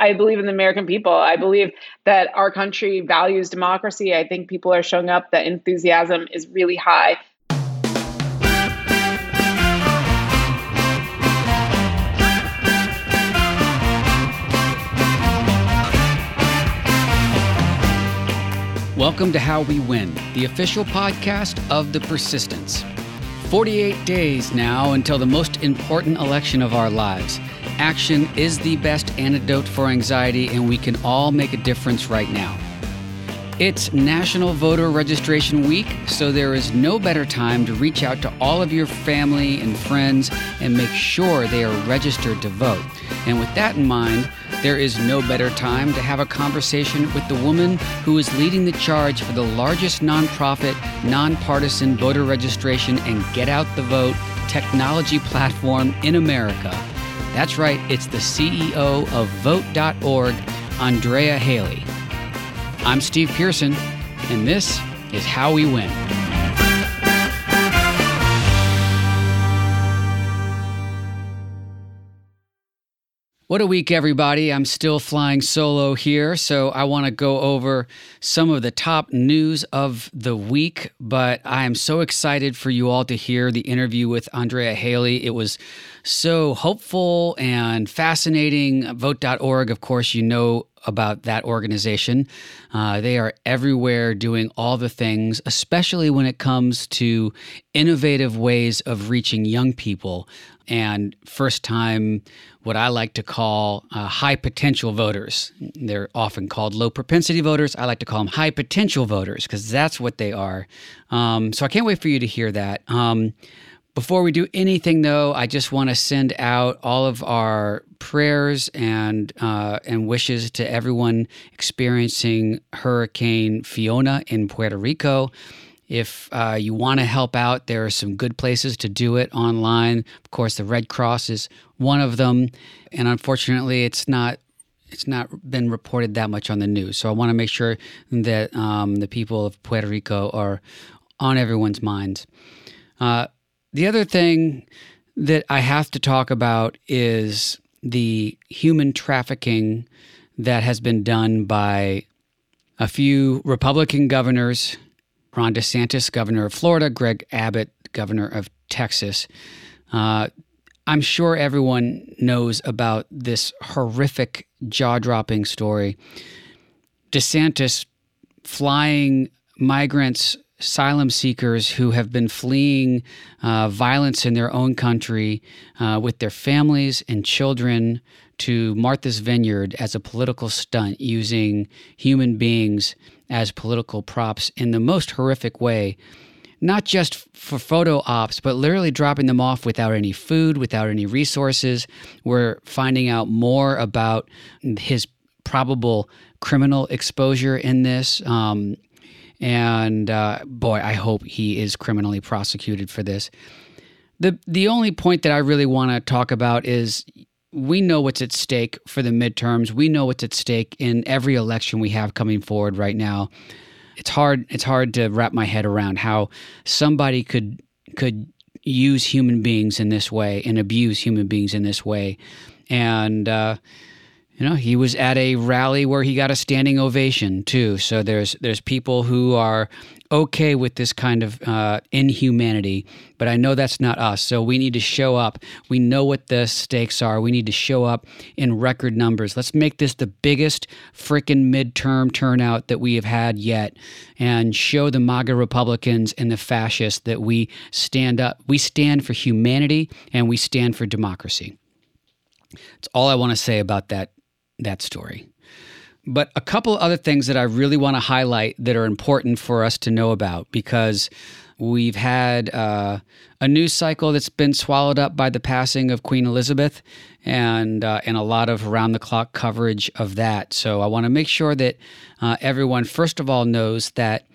I believe in the American people. I believe that our country values democracy. I think people are showing up. that enthusiasm is really high. Welcome to How We Win, the official podcast of The Persistence. 48 days now until the most important election of our lives. Action is the best antidote for anxiety, and we can all make a difference right now. It's National Voter Registration Week, so there is no better time to reach out to all of your family and friends and make sure they are registered to vote. And with that in mind, there is no better time to have a conversation with the woman who is leading the charge for the largest nonprofit, nonpartisan voter registration and get out the vote technology platform in America. That's right, it's the CEO of Vote.org, Andrea Hailey. I'm Steve Pearson, and this is How We Win. What a week, everybody. I'm still flying solo here, so I want to go over some of the top news of the week. But I am so excited for you all to hear the interview with Andrea Hailey. It was so hopeful and fascinating. Vote.org, of course, you know about that organization. Uh, they are everywhere doing all the things, especially when it comes to innovative ways of reaching young people and first time, what I like to call uh, high potential voters. They're often called low propensity voters. I like to call them high potential voters because that's what they are. Um, so I can't wait for you to hear that. Um, before we do anything, though, I just want to send out all of our prayers and uh, and wishes to everyone experiencing Hurricane Fiona in Puerto Rico. If uh, you want to help out, there are some good places to do it online. Of course, the Red Cross is one of them, and unfortunately, it's not it's not been reported that much on the news. So I want to make sure that um, the people of Puerto Rico are on everyone's minds. Uh, the other thing that I have to talk about is the human trafficking that has been done by a few Republican governors Ron DeSantis, governor of Florida, Greg Abbott, governor of Texas. Uh, I'm sure everyone knows about this horrific, jaw dropping story. DeSantis flying migrants, asylum seekers who have been fleeing uh, violence in their own country uh, with their families and children to Martha's Vineyard as a political stunt using human beings as political props in the most horrific way. Not just for photo ops, but literally dropping them off without any food, without any resources. We're finding out more about his probable criminal exposure in this. Um, and uh, boy, I hope he is criminally prosecuted for this. The the only point that I really want to talk about is we know what's at stake for the midterms. We know what's at stake in every election we have coming forward right now. It's hard it's hard to wrap my head around how somebody could could use human beings in this way and abuse human beings in this way. And uh, you know, he was at a rally where he got a standing ovation too. So there's there's people who are okay with this kind of uh, inhumanity, but I know that's not us. So we need to show up. We know what the stakes are. We need to show up in record numbers. Let's make this the biggest freaking midterm turnout that we have had yet and show the MAGA Republicans and the fascists that we stand up. We stand for humanity and we stand for democracy. That's all I want to say about that that story. But a couple other things that I really want to highlight that are important for us to know about because we've had uh, a news cycle that's been swallowed up by the passing of Queen Elizabeth and uh, and a lot of around the clock coverage of that. So I want to make sure that uh, everyone first of all knows that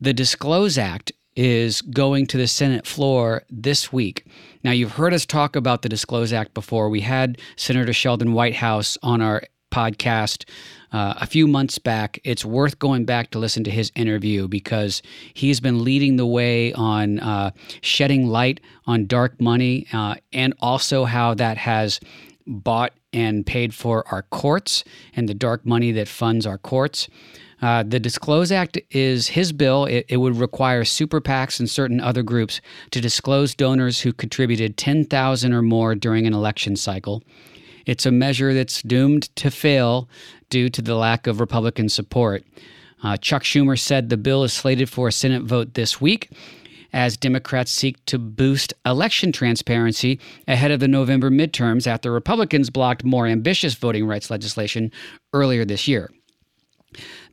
the Disclose Act is going to the Senate floor this week. Now, you've heard us talk about the Disclose Act before. We had Senator Sheldon Whitehouse on our podcast uh, a few months back. It's worth going back to listen to his interview because he's been leading the way on uh, shedding light on dark money uh, and also how that has bought and paid for our courts and the dark money that funds our courts. Uh, the Disclose Act is his bill. It, it, would require super PACs and certain other groups to disclose donors who contributed 10,000 or more during an election cycle. It's a measure that's doomed to fail due to the lack of Republican support. Uh, Chuck Schumer said the bill is slated for a Senate vote this week as Democrats seek to boost election transparency ahead of the November midterms after Republicans blocked more ambitious voting rights legislation earlier this year.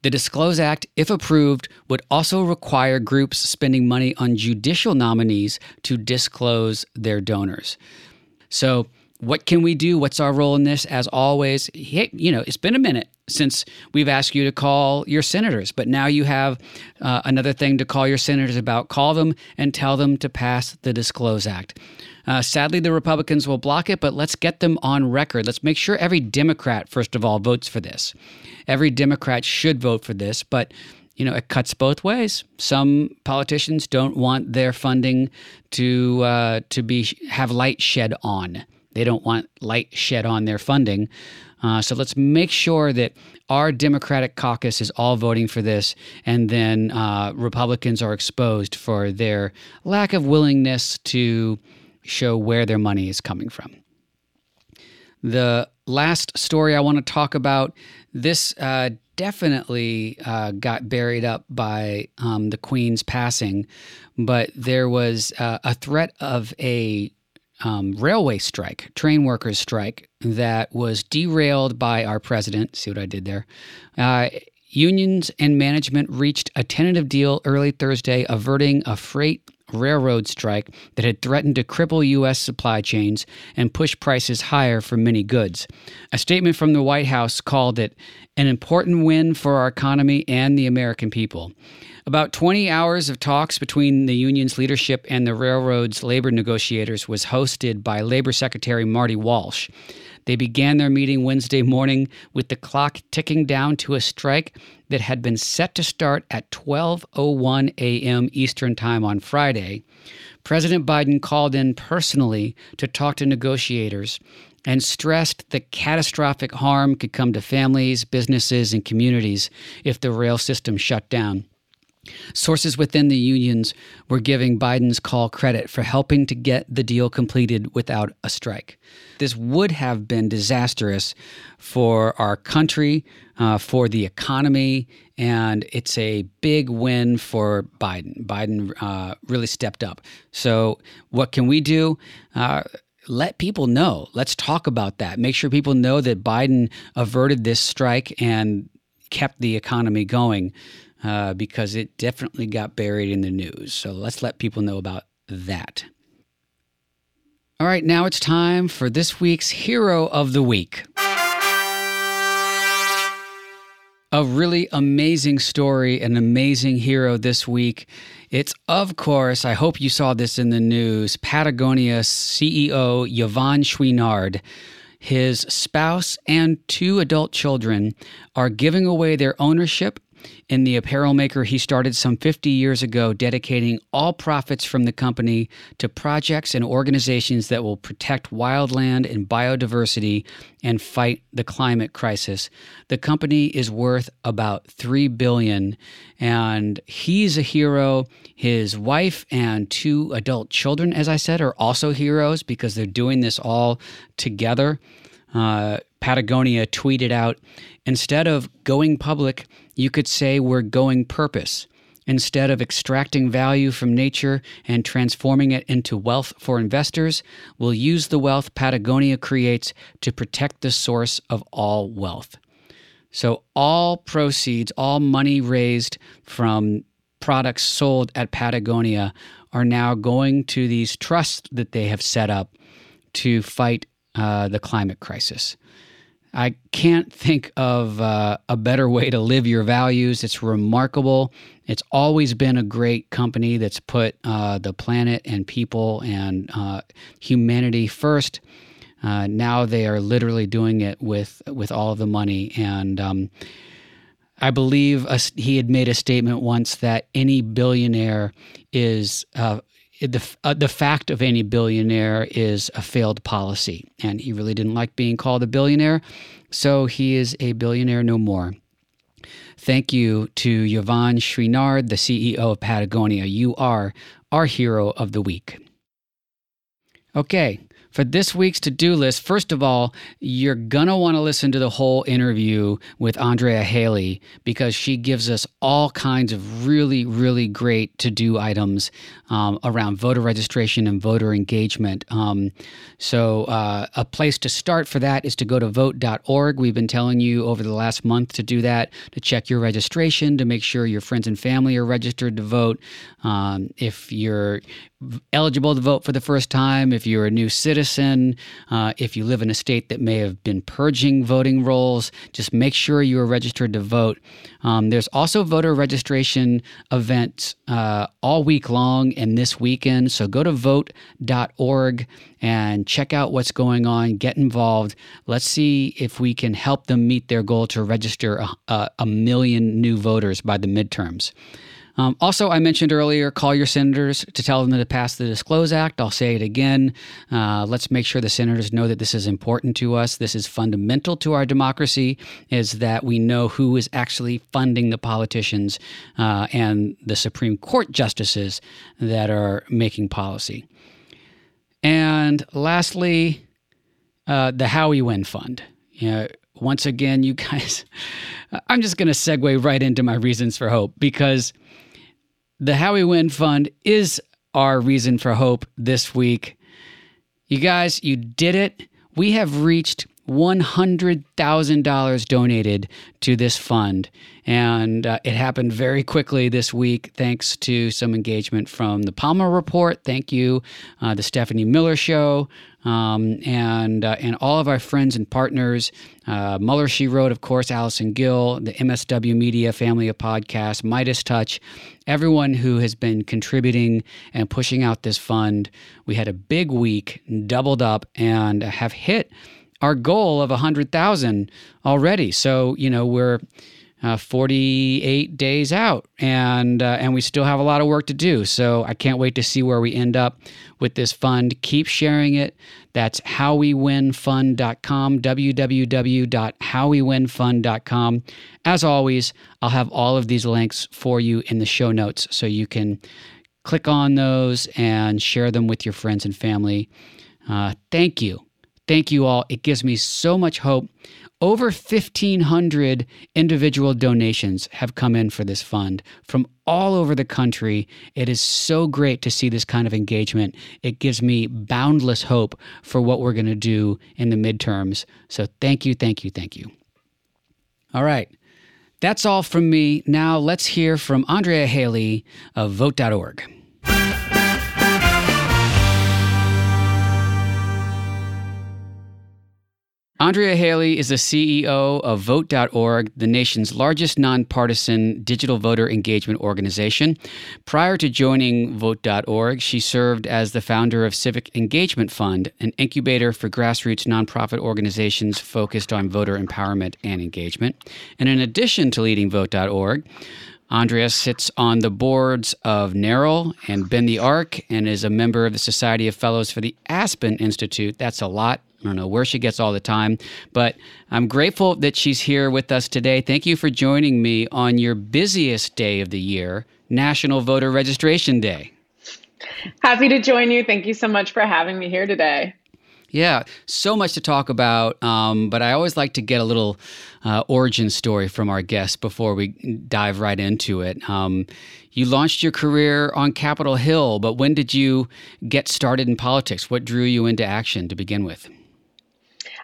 The Disclose Act, if approved, would also require groups spending money on judicial nominees to disclose their donors. So, what can we do? What's our role in this? As always, hey, you know, it's been a minute since we've asked you to call your senators, but now you have uh, another thing to call your senators about. Call them and tell them to pass the Disclose Act. Uh, sadly, the Republicans will block it, but let's get them on record. Let's make sure every Democrat, first of all, votes for this. Every Democrat should vote for this, but you know, it cuts both ways. Some politicians don't want their funding to uh, to be have light shed on. They don't want light shed on their funding. Uh, so let's make sure that our Democratic caucus is all voting for this, and then uh, Republicans are exposed for their lack of willingness to show where their money is coming from. The last story I want to talk about this uh, definitely uh, got buried up by um, the Queen's passing, but there was uh, a threat of a um, railway strike, train workers strike, that was derailed by our president. See what I did there? Uh, unions and management reached a tentative deal early Thursday, averting a freight railroad strike that had threatened to cripple U.S. supply chains and push prices higher for many goods. A statement from the White House called it an important win for our economy and the American people. About 20 hours of talks between the union's leadership and the railroad's labor negotiators was hosted by Labor Secretary Marty Walsh. They began their meeting Wednesday morning with the clock ticking down to a strike that had been set to start at 12:01 a.m. Eastern Time on Friday. President Biden called in personally to talk to negotiators and stressed that catastrophic harm could come to families, businesses, and communities if the rail system shut down. Sources within the unions were giving Biden's call credit for helping to get the deal completed without a strike. This would have been disastrous for our country, uh, for the economy, and it's a big win for Biden. Biden uh, really stepped up. So, what can we do? Uh, let people know. Let's talk about that. Make sure people know that Biden averted this strike and kept the economy going uh, because it definitely got buried in the news. So let's let people know about that. All right, now it's time for this week's Hero of the Week. A really amazing story, an amazing hero this week. It's, of course, I hope you saw this in the news, Patagonia CEO Yvon Chouinard. His spouse and two adult children are giving away their ownership in the apparel maker he started some 50 years ago, dedicating all profits from the company to projects and organizations that will protect wildland and biodiversity and fight the climate crisis. The company is worth about 3 billion and he's a hero. His wife and two adult children, as I said, are also heroes because they're doing this all together. Uh, Patagonia tweeted out instead of going public, you could say we're going purpose. Instead of extracting value from nature and transforming it into wealth for investors, we'll use the wealth Patagonia creates to protect the source of all wealth. So, all proceeds, all money raised from products sold at Patagonia are now going to these trusts that they have set up to fight uh, the climate crisis. I can't think of uh, a better way to live your values. It's remarkable. It's always been a great company that's put uh, the planet and people and uh, humanity first. Uh, now they are literally doing it with with all of the money and. Um, I believe a, he had made a statement once that any billionaire is uh, the uh, the fact of any billionaire is a failed policy, and he really didn't like being called a billionaire, so he is a billionaire no more. Thank you to Yvon Chouinard, the CEO of Patagonia. You are our hero of the week. Okay, for this week's to do list, first of all, you're going to want to listen to the whole interview with Andrea Hailey because she gives us all kinds of really, really great to do items um, around voter registration and voter engagement. Um, so, uh, a place to start for that is to go to vote.org. We've been telling you over the last month to do that, to check your registration, to make sure your friends and family are registered to vote. Um, if you're eligible to vote for the first time, if you're a new citizen, uh, if you live in a state that may have been purging voting rolls, just make sure you are registered to vote. Um, there's also voter registration events uh, all week long and this weekend. So go to vote.org and check out what's going on, get involved. Let's see if we can help them meet their goal to register a, a, a million new voters by the midterms. Um, also, I mentioned earlier, call your senators to tell them to pass the Disclose Act. I'll say it again. Uh, let's make sure the senators know that this is important to us. This is fundamental to our democracy, is that we know who is actually funding the politicians uh, and the Supreme Court justices that are making policy. And lastly, uh, the How We Win Fund. You know, once again, you guys, I'm just going to segue right into my reasons for hope because – the How We Win Fund is our reason for hope this week. You guys, you did it. We have reached $100,000 donated to this fund. And uh, it happened very quickly this week, thanks to some engagement from the Palmer Report. Thank you, uh, the Stephanie Miller Show, um, and uh, and all of our friends and partners. Uh, Mueller She Wrote, of course, Allison Gill, the MSW Media family of podcasts, Midas Touch, everyone who has been contributing and pushing out this fund. We had a big week, doubled up, and have hit our goal of 100,000 already. So, you know, we're uh, 48 days out and uh, and we still have a lot of work to do. So, I can't wait to see where we end up with this fund. Keep sharing it. That's howwewinfund.com, www.howwewinfund.com. As always, I'll have all of these links for you in the show notes so you can click on those and share them with your friends and family. Uh, thank you Thank you all. It gives me so much hope. Over 1,500 individual donations have come in for this fund from all over the country. It is so great to see this kind of engagement. It gives me boundless hope for what we're going to do in the midterms. So thank you, thank you, thank you. All right. That's all from me. Now let's hear from Andrea Hailey of Vote.org. Andrea Hailey is the CEO of Vote.org, the nation's largest nonpartisan digital voter engagement organization. Prior to joining Vote.org, she served as the founder of Civic Engagement Fund, an incubator for grassroots nonprofit organizations focused on voter empowerment and engagement. And in addition to leading Vote.org, Andrea sits on the boards of NARAL and Bend the Arc and is a member of the Society of Fellows for the Aspen Institute. That's a lot. I don't know where she gets all the time, but I'm grateful that she's here with us today. Thank you for joining me on your busiest day of the year, National Voter Registration Day. Happy to join you. Thank you so much for having me here today. Yeah, so much to talk about, um, but I always like to get a little uh, origin story from our guests before we dive right into it. Um, you launched your career on Capitol Hill, but when did you get started in politics? What drew you into action to begin with?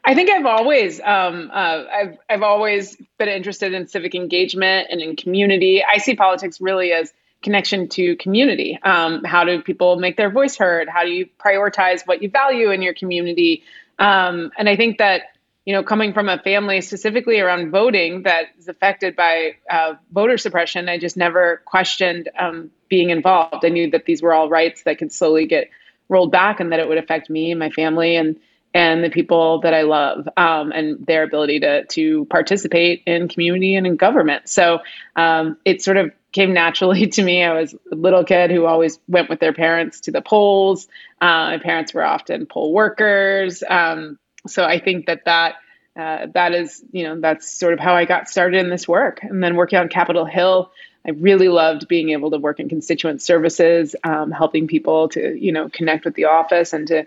I think I've always um, uh, I've I've always been interested in civic engagement and in community. I see politics really as connection to community. Um, how do people make their voice heard? How do you prioritize what you value in your community? Um, and I think that you know, coming from a family specifically around voting that is affected by uh, voter suppression, I just never questioned um, being involved. I knew that these were all rights that could slowly get rolled back, and that it would affect me and my family and and the people that I love um, and their ability to to participate in community and in government. So um, it sort of came naturally to me. I was a little kid who always went with their parents to the polls. Uh, my parents were often poll workers. Um, so I think that that uh, that is, you know, that's sort of how I got started in this work. And then working on Capitol Hill, I really loved being able to work in constituent services, um, helping people to, you know, connect with the office and to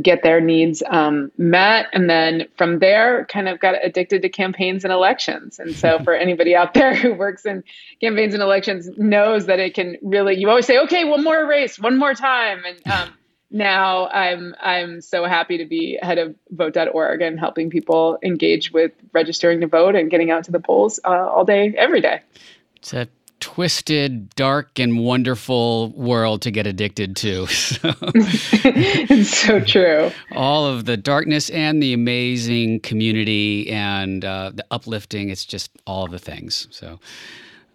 get their needs um, met. And then from there, kind of got addicted to campaigns and elections. And so, for anybody out there who works in campaigns and elections, knows that it can really. You always say, "Okay, one more race, one more time," and um, now I'm I'm so happy to be head of Vote.org and helping people engage with registering to vote and getting out to the polls uh, all day, every day. It's a twisted, dark, and wonderful world to get addicted to. So. it's so true. All of the darkness and the amazing community and uh, the uplifting. It's just all of the things. So.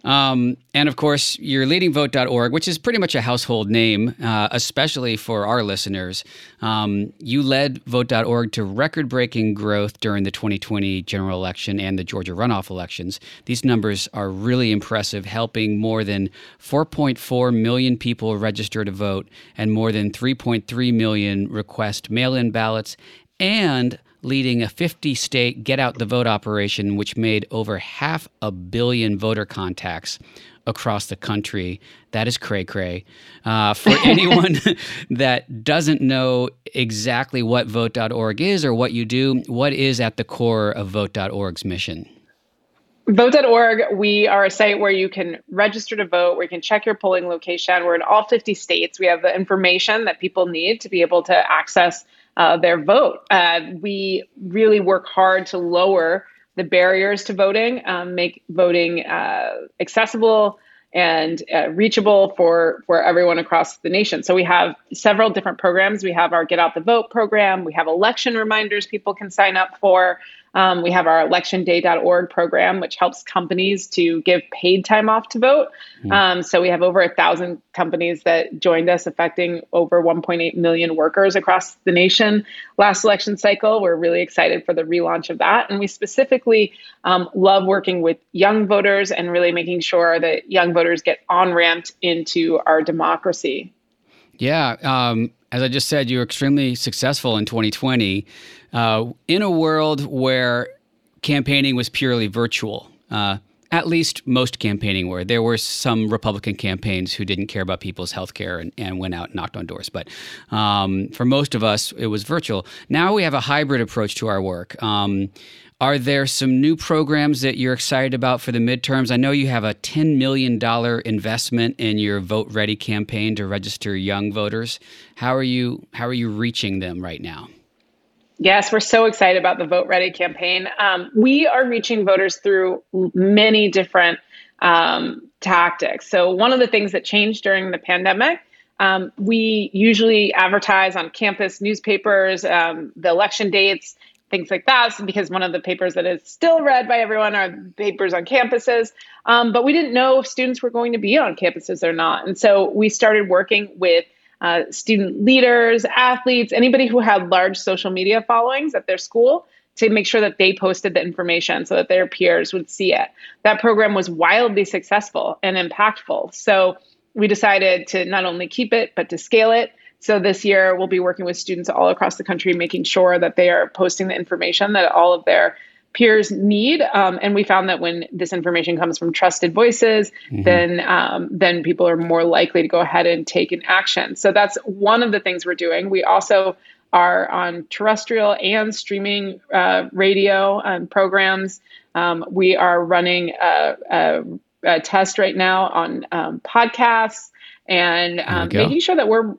Um, and of course, your leadingvote.org, which is pretty much a household name, uh, especially for our listeners. Um, you led vote.org to record breaking growth during the 2020 general election and the Georgia runoff elections. These numbers are really impressive, helping more than 4.4 million people register to vote and more than 3.3 million request mail in ballots and leading a 50 state get out the vote operation, which made over half a billion voter contacts across the country. That is cray cray. Uh, for anyone that doesn't know exactly what vote.org is or what you do, what is at the core of vote.org's mission? Vote.org, we are a site where you can register to vote, where you can check your polling location. We're in all 50 states. We have the information that people need to be able to access uh, their vote. Uh, we really work hard to lower the barriers to voting, um, make voting uh, accessible and uh, reachable for for everyone across the nation. So we have several different programs. We have our Get Out the Vote program. We have election reminders people can sign up for. Um, we have our electionday.org program, which helps companies to give paid time off to vote. Um, so we have over a thousand companies that joined us, affecting over 1.8 million workers across the nation last election cycle. We're really excited for the relaunch of that. And we specifically um, love working with young voters and really making sure that young voters get on ramped into our democracy. Yeah. Um, as I just said, you were extremely successful in 2020 uh, in a world where campaigning was purely virtual. Uh, at least most campaigning were. There were some Republican campaigns who didn't care about people's health care and, and, went out and knocked on doors. But um, for most of us, it was virtual. Now we have a hybrid approach to our work. Um, are there some new programs that you're excited about for the midterms? I know you have a $10 million investment in your Vote Ready campaign to register young voters. How are you how are you reaching them right now? Yes, we're so excited about the Vote Ready campaign. Um, we are reaching voters through many different um, tactics. So, one of the things that changed during the pandemic um, we usually advertise on campus newspapers, um, the election dates, things like that because one of the papers that is still read by everyone are papers on campuses um, but we didn't know if students were going to be on campuses or not and so we started working with uh, student leaders athletes anybody who had large social media followings at their school to make sure that they posted the information so that their peers would see it. That program was wildly successful and impactful. So we decided to not only keep it but to scale it. So this year, we'll be working with students all across the country, making sure that they are posting the information that all of their peers need. Um, and we found that when this information comes from trusted voices, mm-hmm. then um, then people are more likely to go ahead and take an action. So that's one of the things we're doing. We also are on terrestrial and streaming uh, radio um, programs. Um, we are running a, a, a, test right now on um, podcasts and um, making sure that we're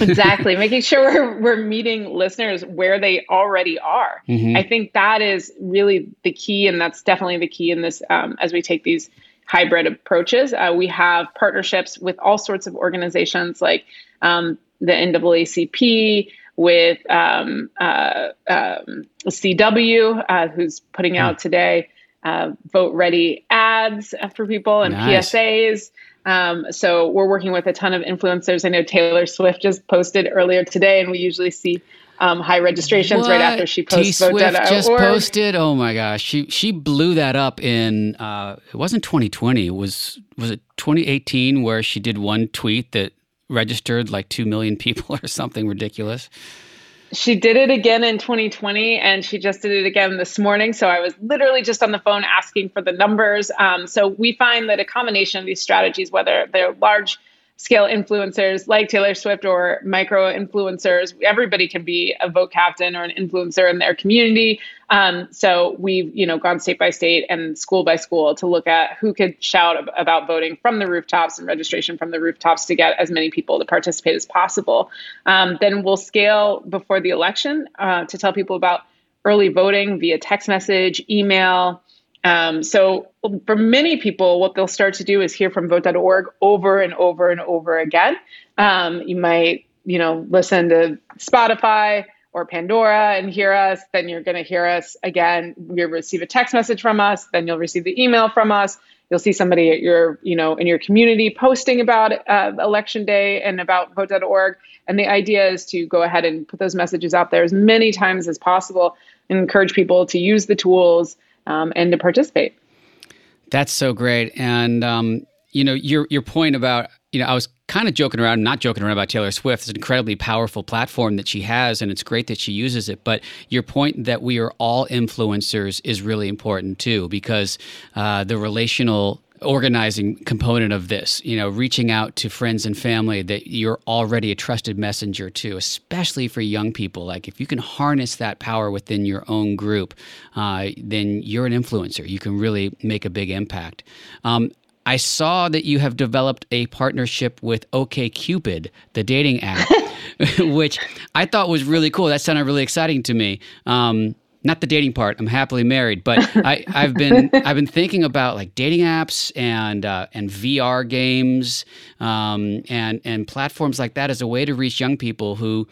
exactly. Making sure we're, we're meeting listeners where they already are. Mm-hmm. i think that is really the key and that's definitely the key in this um, as we take these hybrid approaches. Uh, we have partnerships with all sorts of organizations like um, the naacp with um, uh, um, cw uh, who's putting out today uh, vote ready ads for people and nice. psas um, so we're working with a ton of influencers. I know Taylor Swift just posted earlier today, and we usually see um, high registrations what? right after she posts. T Swift just posted. Oh my gosh, she she blew that up in. Uh, it wasn't 2020. It was was it 2018 where she did one tweet that registered like two million people or something ridiculous. She did it again in 2020, and she just did it again this morning. So I was literally just on the phone asking for the numbers. Um, so we find that a combination of these strategies, whether they're large scale influencers like Taylor Swift or micro influencers. Everybody can be a vote captain or an influencer in their community. Um, so we've you know gone state by state and school by school to look at who could shout about voting from the rooftops and registration from the rooftops to get as many people to participate as possible. Um, then we'll scale before the election uh, to tell people about early voting via text message, email. Um, so for many people, what they'll start to do is hear from vote.org over and over and over again. Um, you might, you know, listen to Spotify or Pandora and hear us. Then you're going to hear us again. You'll receive a text message from us. Then you'll receive the email from us. You'll see somebody at your, you know, in your community posting about uh, election day and about vote.org. And the idea is to go ahead and put those messages out there as many times as possible and encourage people to use the tools um, and to participate. That's so great. And, um, you know, your, your point about, you know, I was kind of joking around, not joking around about Taylor Swift. It's an incredibly powerful platform that she has, and it's great that she uses it. But your point that we are all influencers is really important too, because uh, the relational organizing component of this, you know, reaching out to friends and family that you're already a trusted messenger to, especially for young people. Like if you can harness that power within your own group, uh, then you're an influencer. You can really make a big impact. Um, I saw that you have developed a partnership with OKCupid, the dating app, which I thought was really cool. That sounded really exciting to me. Um, not the dating part. I'm happily married, but I, have been I've been thinking about like dating apps and uh, and VR games um, and and platforms like that as a way to reach young people who,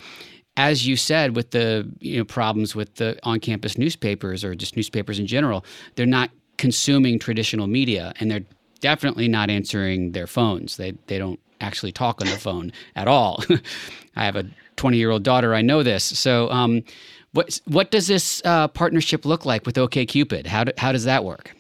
as you said, with the you know problems with the on-campus newspapers or just newspapers in general, they're not consuming traditional media and they're definitely not answering their phones. They they don't actually talk on the phone at all. I have a 20 year old daughter. I know this. So. Um, what what does this uh, partnership look like with OKCupid? How do, how does that work?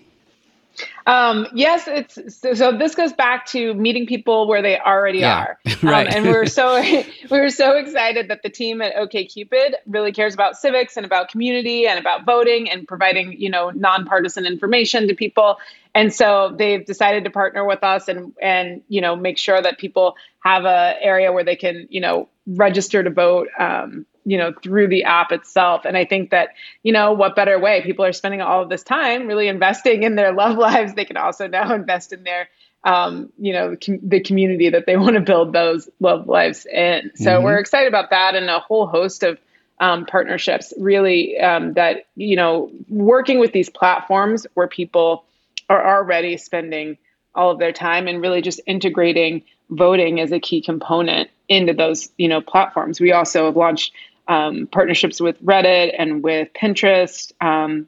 Um, yes, it's so, so, This goes back to meeting people where they already yeah, are, right. Um, and we're so we are so excited that the team at OKCupid really cares about civics and about community and about voting and providing you know nonpartisan information to people. And so they've decided to partner with us and and you know make sure that people have a area where they can you know register to vote um, you know through the app itself. And i think that you know what better way? People are spending all of this time really investing in their love lives. They can also now invest in their um, you know com- the community that they want to build those love lives in. So mm-hmm. we're excited about that and a whole host of um, partnerships really um, that you know working with these platforms where people are already spending all of their time and really just integrating voting as a key component into those you know platforms. We also have launched um, partnerships with Reddit and with Pinterest. Um,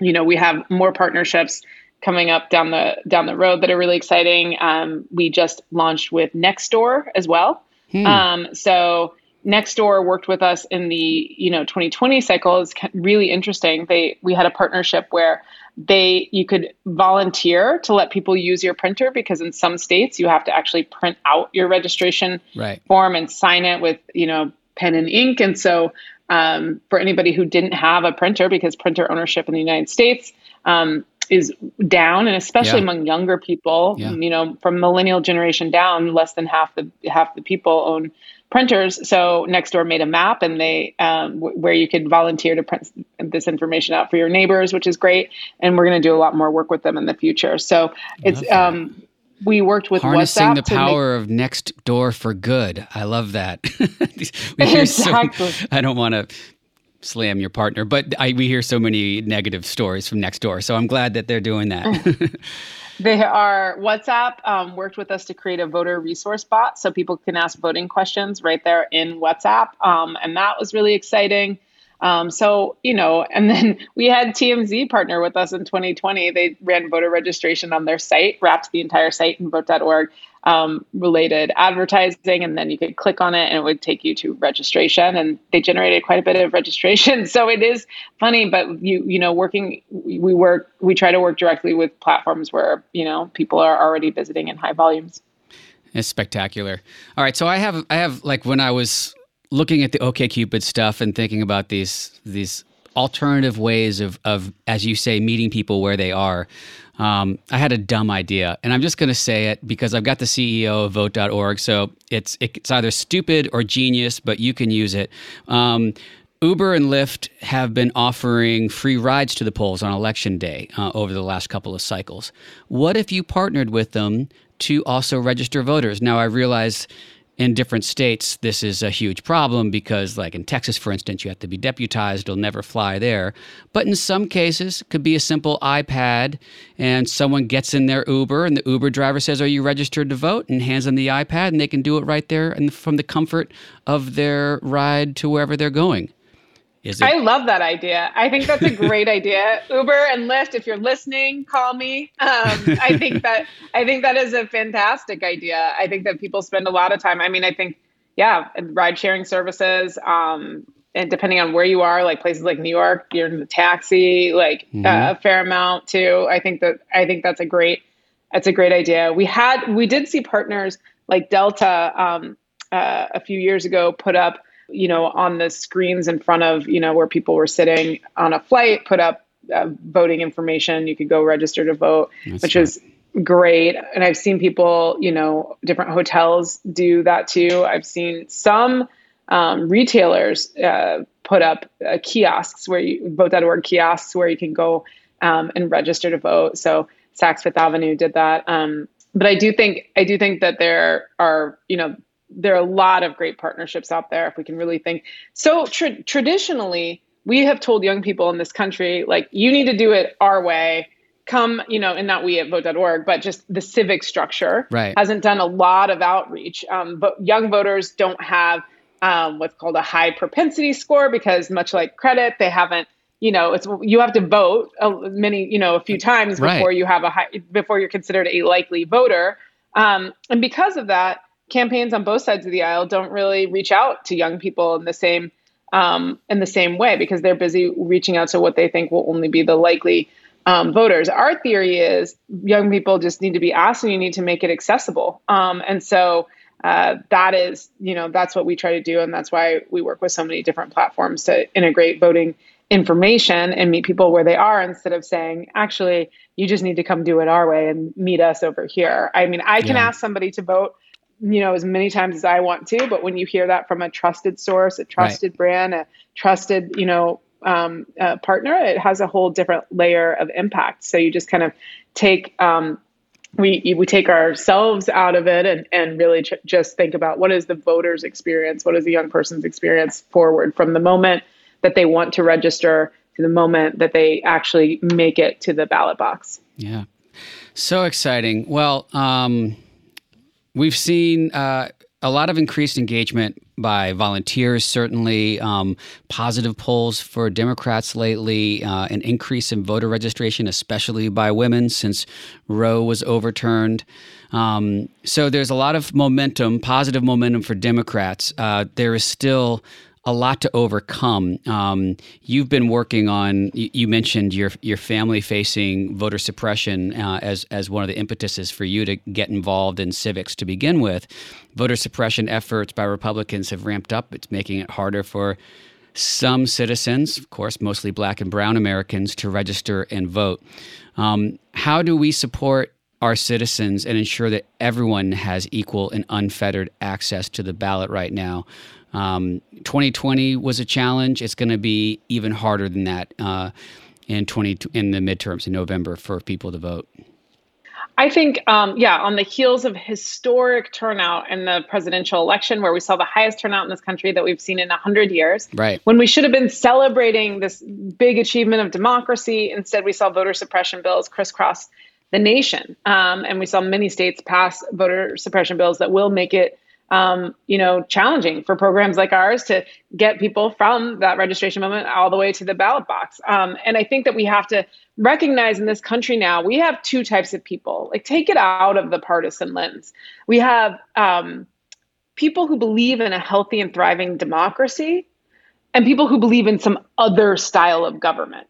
you know, we have more partnerships coming up down the down the road that are really exciting. Um, we just launched with Nextdoor as well. Hmm. Um, so Nextdoor worked with us in the you know 2020 cycle. It's really interesting. They we had a partnership where they you could volunteer to let people use your printer because in some states you have to actually print out your registration right. form and sign it with you know pen and ink. And so, um, for anybody who didn't have a printer, because printer ownership in the United States um, is down, and especially yeah. among younger people, yeah. you know, from millennial generation down, less than half the half the people own printers. So Nextdoor made a map, and they um, w- where you could volunteer to print this information out for your neighbors, which is great. And we're going to do a lot more work with them in the future. So it's um, we worked with harnessing WhatsApp the power make... of Nextdoor for good. I love that. exactly. So, I don't want to slam your partner, but I, we hear so many negative stories from Nextdoor. So I'm glad that they're doing that. they are WhatsApp um, worked with us to create a voter resource bot so people can ask voting questions right there in WhatsApp, um, and that was really exciting. Um, so, you know, and then we had TMZ partner with us in 2020. They ran voter registration on their site, wrapped the entire site in vote.org um, related advertising, and then you could click on it and it would take you to registration. And they generated quite a bit of registration. So it is funny, but you you know, working we work we try to work directly with platforms where you know people are already visiting in high volumes. It's spectacular. All right, so I have I have like when I was looking at the OKCupid stuff and thinking about these these alternative ways of of as you say meeting people where they are. Um, I had a dumb idea, and I'm just going to say it because I've got the CEO of Vote.org, so it's it's either stupid or genius, but you can use it. Um, Uber and Lyft have been offering free rides to the polls on election day uh, over the last couple of cycles. What if you partnered with them to also register voters? Now, I realize in different states, this is a huge problem because, like in Texas, for instance, you have to be deputized, it'll never fly there. But in some cases, it could be a simple iPad, and someone gets in their Uber, and the Uber driver says, Are you registered to vote? and hands them the iPad, and they can do it right there and from the comfort of their ride to wherever they're going. Is it- I love that idea. I think that's a great idea. Uber and Lyft, if you're listening, call me. Um, I think that I think that is a fantastic idea. I think that people spend a lot of time. I mean, I think yeah, ride sharing services. Um, and depending on where you are, like places like New York, you're in the taxi, like mm-hmm. uh, a fair amount too. I think that I think that's a great that's a great idea. We had we did see partners like Delta um, uh, a few years ago put up you know, on the screens in front of, you know, where people were sitting on a flight, put up uh, voting information. You could go register to vote, That's which is great. And I've seen people, you know, different hotels do that too. I've seen some um, retailers uh, put up uh, kiosks where you vote.org kiosks where you can go um, and register to vote. So Saks Fifth Avenue did that. Um, but I do think I do think that there are, you know, there are a lot of great partnerships out there if we can really think. So tra- traditionally, we have told young people in this country, like, you need to do it our way. Come, you know, and not we at vote.org, but just the civic structure right. hasn't done a lot of outreach. Um, but young voters don't have um, what's called a high propensity score because, much like credit, they haven't you know it's you have to vote a, many you know a few times before right. you have a high before you're considered a likely voter um, and because of that campaigns on both sides of the aisle don't really reach out to young people in the same um, in the same way because they're busy reaching out to what they think will only be the likely um, voters. Our theory is young people just need to be asked, and you need to make it accessible. Um, and so uh, that is, you know, that's what we try to do, and that's why we work with so many different platforms to integrate voting information and meet people where they are instead of saying, actually, you just need to come do it our way and meet us over here. I mean, I can yeah. ask somebody to vote you know as many times as I want to. But when you hear that from a trusted source, a trusted right. brand, a trusted you know um, uh, partner, it has a whole different layer of impact. So you just kind of take um, we we take ourselves out of it and and really ch- just think about what is the voter's experience, what is the young person's experience forward from the moment that they want to register to the moment that they actually make it to the ballot box. Yeah, so exciting. Well. Um We've seen uh, a lot of increased engagement by volunteers, certainly um, positive polls for Democrats lately, uh, an increase in voter registration, especially by women since Roe was overturned. Um, so there's a lot of momentum, positive momentum for Democrats. Uh, there is still a lot to overcome. Um, you've been working on. You, you, mentioned your your family facing voter suppression uh, as as one of the impetuses for you to get involved in civics to begin with. Voter suppression efforts by Republicans have ramped up. It's making it harder for some citizens, of course, mostly Black and Brown Americans, to register and vote. Um, how do we support our citizens and ensure that everyone has equal and unfettered access to the ballot right now? Um, 2020 was a challenge. It's going to be even harder than that uh, in 20 in the midterms in November for people to vote. I think, um, yeah, on the heels of historic turnout in the presidential election, where we saw the highest turnout in this country that we've seen in 100 years, right. when we should have been celebrating this big achievement of democracy, instead we saw voter suppression bills crisscross the nation. Um, and we saw many states pass voter suppression bills that will make it um, you know, challenging for programs like ours to get people from that registration moment all the way to the ballot box. Um, and I think that we have to recognize in this country now we have two types of people. Like, take it out of the partisan lens. We have um, people who believe in a healthy and thriving democracy, and people who believe in some other style of government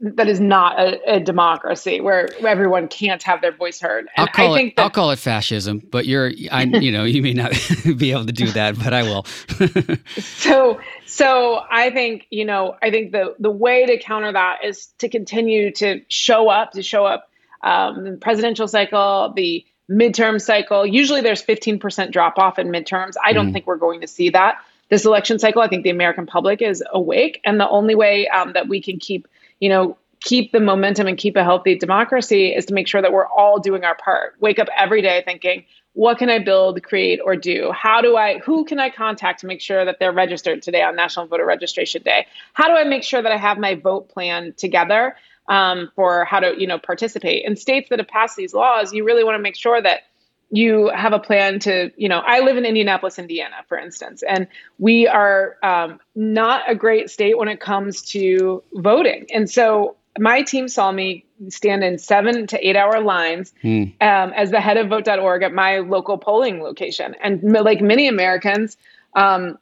that is not a, a, democracy where everyone can't have their voice heard. And I'll call I think it, that, I'll call it fascism, but you're, I, you know, you may not be able to do that, but I will. so, so I think, you know, I think the the way to counter that is to continue to show up, to show up um, the presidential cycle, the midterm cycle. Usually, there's 15% drop off in midterms. I don't mm. think we're going to see that this election cycle. I think the American public is awake, and the only way um, that we can keep you know, keep the momentum and keep a healthy democracy is to make sure that we're all doing our part. Wake up every day thinking, what can I build, create, or do? How do I, who can I contact to make sure that they're registered today on National Voter Registration Day? How do I make sure that I have my vote plan together um, for how to, you know, participate? In states that have passed these laws, you really want to make sure that you have a plan to, you know, I live in Indianapolis, Indiana, for instance, and we are um, not a great state when it comes to voting. And so my team saw me stand in seven to eight hour lines mm. um, as the head of vote.org at my local polling location. And like many Americans, um,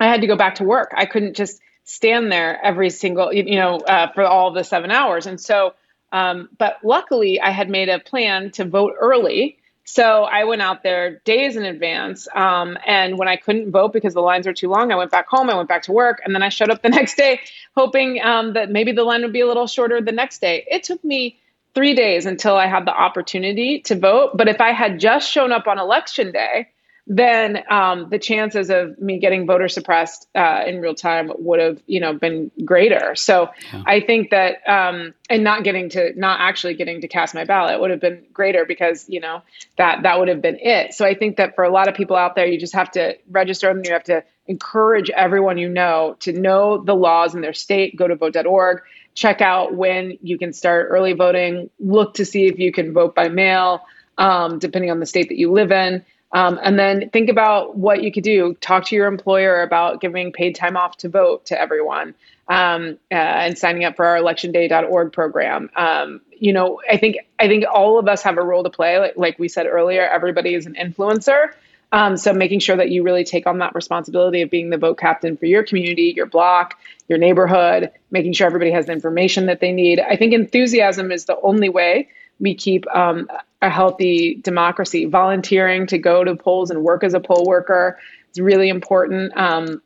I had to go back to work. I couldn't just stand there every single, you know, uh, for all the seven hours. And so, um, but luckily, I had made a plan to vote early so I went out there days in advance. Um, and when I couldn't vote because the lines were too long, I went back home. I went back to work. And then I showed up the next day hoping um, that maybe the line would be a little shorter the next day. It took me three days until I had the opportunity to vote. But if I had just shown up on election day, then um, the chances of me getting voter suppressed uh, in real time would have, you know, been greater. So yeah. I think that, um, and not getting to, not actually getting to cast my ballot would have been greater because, you know, that that would have been it. So I think that for a lot of people out there, you just have to register and you have to encourage everyone you know to know the laws in their state. Go to vote.org, check out when you can start early voting, look to see if you can vote by mail, um, depending on the state that you live in. Um, and then think about what you could do. Talk to your employer about giving paid time off to vote to everyone um, uh, and signing up for our electionday.org program. Um, you know, I think I think all of us have a role to play. Like, like we said earlier, everybody is an influencer. Um, so making sure that you really take on that responsibility of being the vote captain for your community, your block, your neighborhood, making sure everybody has the information that they need. I think enthusiasm is the only way we keep um, a healthy democracy. Volunteering to go to polls and work as a poll worker is really important. Um,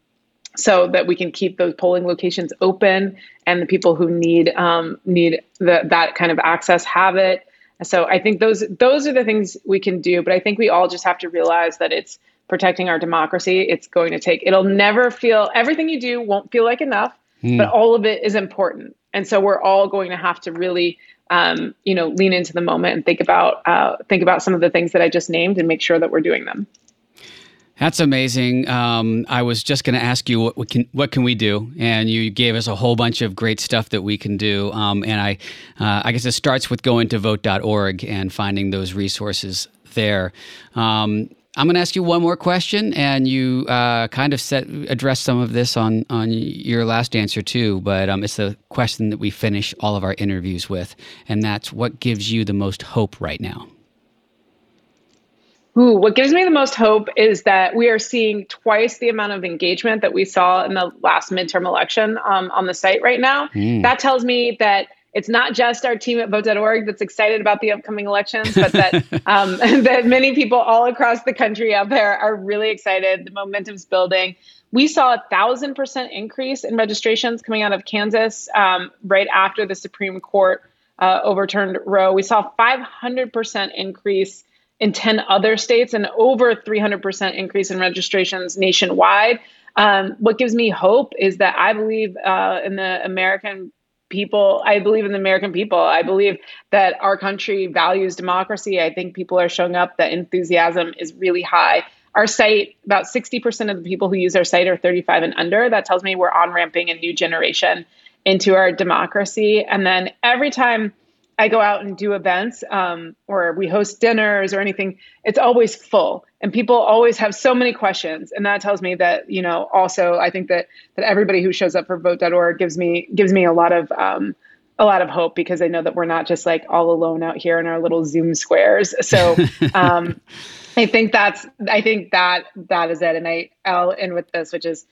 so that we can keep those polling locations open and the people who need um, need the, that kind of access have it. So I think those those are the things we can do. But I think we all just have to realize that it's protecting our democracy. It's going to take. It'll never feel everything you do won't feel like enough, mm. but all of it is important. And so we're all going to have to really um, you know, lean into the moment and think about uh, think about some of the things that I just named and make sure that we're doing them. That's amazing. Um, I was just going to ask you what, can what can we do, and you gave us a whole bunch of great stuff that we can do. Um, and I, uh, I guess it starts with going to vote.org and finding those resources there. Um, I'm going to ask you one more question, and you uh, kind of set addressed some of this on on your last answer too. But um, it's the question that we finish all of our interviews with, and that's what gives you the most hope right now. Ooh, what gives me the most hope is that we are seeing twice the amount of engagement that we saw in the last midterm election um, on the site right now. Mm. That tells me that it's not just our team at vote.org that's excited about the upcoming elections, but that um, that many people all across the country out there are really excited. The momentum's building. We saw a thousand percent increase in registrations coming out of Kansas um, right after the Supreme Court uh, overturned Roe. We saw 500% increase in 10 other states and over 300% increase in registrations nationwide. Um, what gives me hope is that I believe uh, in the American people i believe in the american people. I believe that our country values democracy. I think people are showing up that enthusiasm is really high. Our site about 60% of the people who use our site are 35 and under. That tells me we're on ramping a new generation into our democracy. And then every time I go out and do events um, or we host dinners or anything, it's always full and people always have so many questions. And that tells me that, you know, also I think that, that everybody who shows up for vote.org gives me, gives me a lot of, um, a lot of hope because I know that we're not just like all alone out here in our little Zoom squares. So, um, I think that's, I think that, that is it. And I, I'll end with this, which is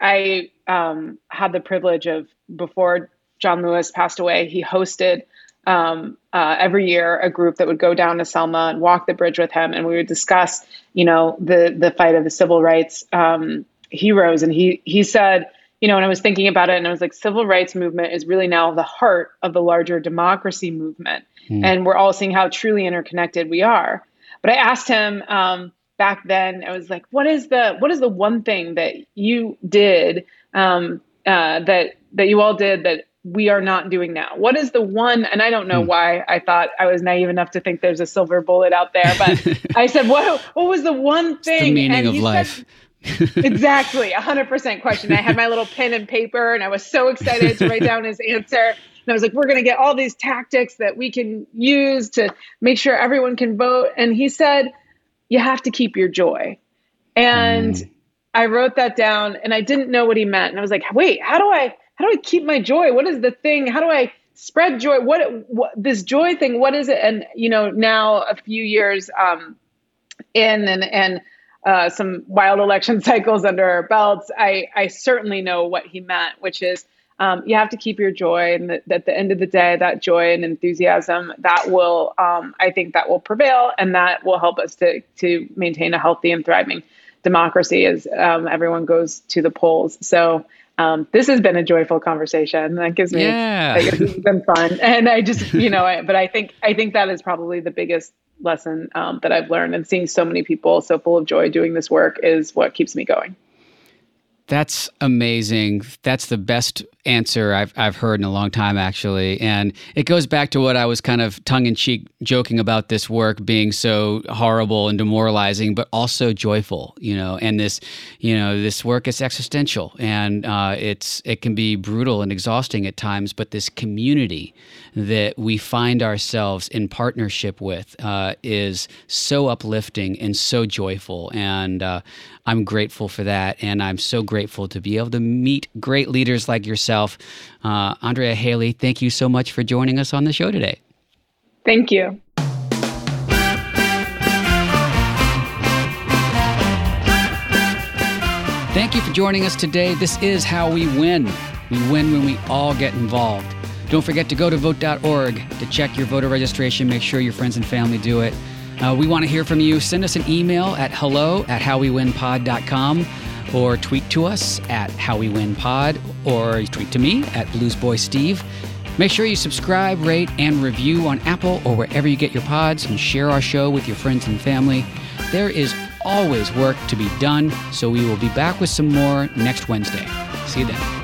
I, um, had the privilege of before John Lewis passed away, he hosted um, uh, every year a group that would go down to Selma and walk the bridge with him, and we would discuss, you know, the the fight of the civil rights um, heroes. And he he said, you know, and I was thinking about it, and I was like, civil rights movement is really now the heart of the larger democracy movement, mm. and we're all seeing how truly interconnected we are. But I asked him um, back then, I was like, what is the what is the one thing that you did um, uh, that that you all did that we are not doing now? What is the one? And I don't know hmm. why I thought I was naive enough to think there's a silver bullet out there, but I said, what, what was the one thing? It's the meaning and of life. Said, exactly. a hundred percent question. I had my little pen and paper and I was so excited to write down his answer. And I was like, we're going to get all these tactics that we can use to make sure everyone can vote. And he said, you have to keep your joy. And mm. I wrote that down and I didn't know what he meant. And I was like, wait, how do I, how do I keep my joy? What is the thing? How do I spread joy? What, what this joy thing? What is it? And you know, now a few years um, in and and uh, some wild election cycles under our belts, I I certainly know what he meant, which is. Um, you have to keep your joy, and at the end of the day, that joy and enthusiasm that will, um, I think, that will prevail, and that will help us to to maintain a healthy and thriving democracy as um, everyone goes to the polls. So um, this has been a joyful conversation. That gives me, yeah. it's been fun. And I just, you know, I, but I think, I think that is probably the biggest lesson um, that I've learned and seeing so many people so full of joy doing this work is what keeps me going. That's amazing. That's the best answer I've I've heard in a long time, actually, and it goes back to what I was kind of tongue in cheek joking about this work being so horrible and demoralizing, but also joyful. You know, and this, you know, this work is existential, and uh, it's it can be brutal and exhausting at times, but this community that we find ourselves in partnership with uh, is so uplifting and so joyful, and uh, I'm grateful for that, and I'm so grateful to be able to meet great leaders like yourself. Uh, Andrea Hailey, thank you so much for joining us on the show today. Thank you. Thank you for joining us today. This is how we win. We win when we all get involved. Don't forget to go to vote.org to check your voter registration. Make sure your friends and family do it. Uh, we want to hear from you. Send us an email at hello at howwewinpod.com or tweet to us at howwewinpod or tweet to me at bluesboysteve. Make sure you subscribe, rate, and review on Apple or wherever you get your pods and share our show with your friends and family. There is always work to be done, so we will be back with some more next Wednesday. See you then.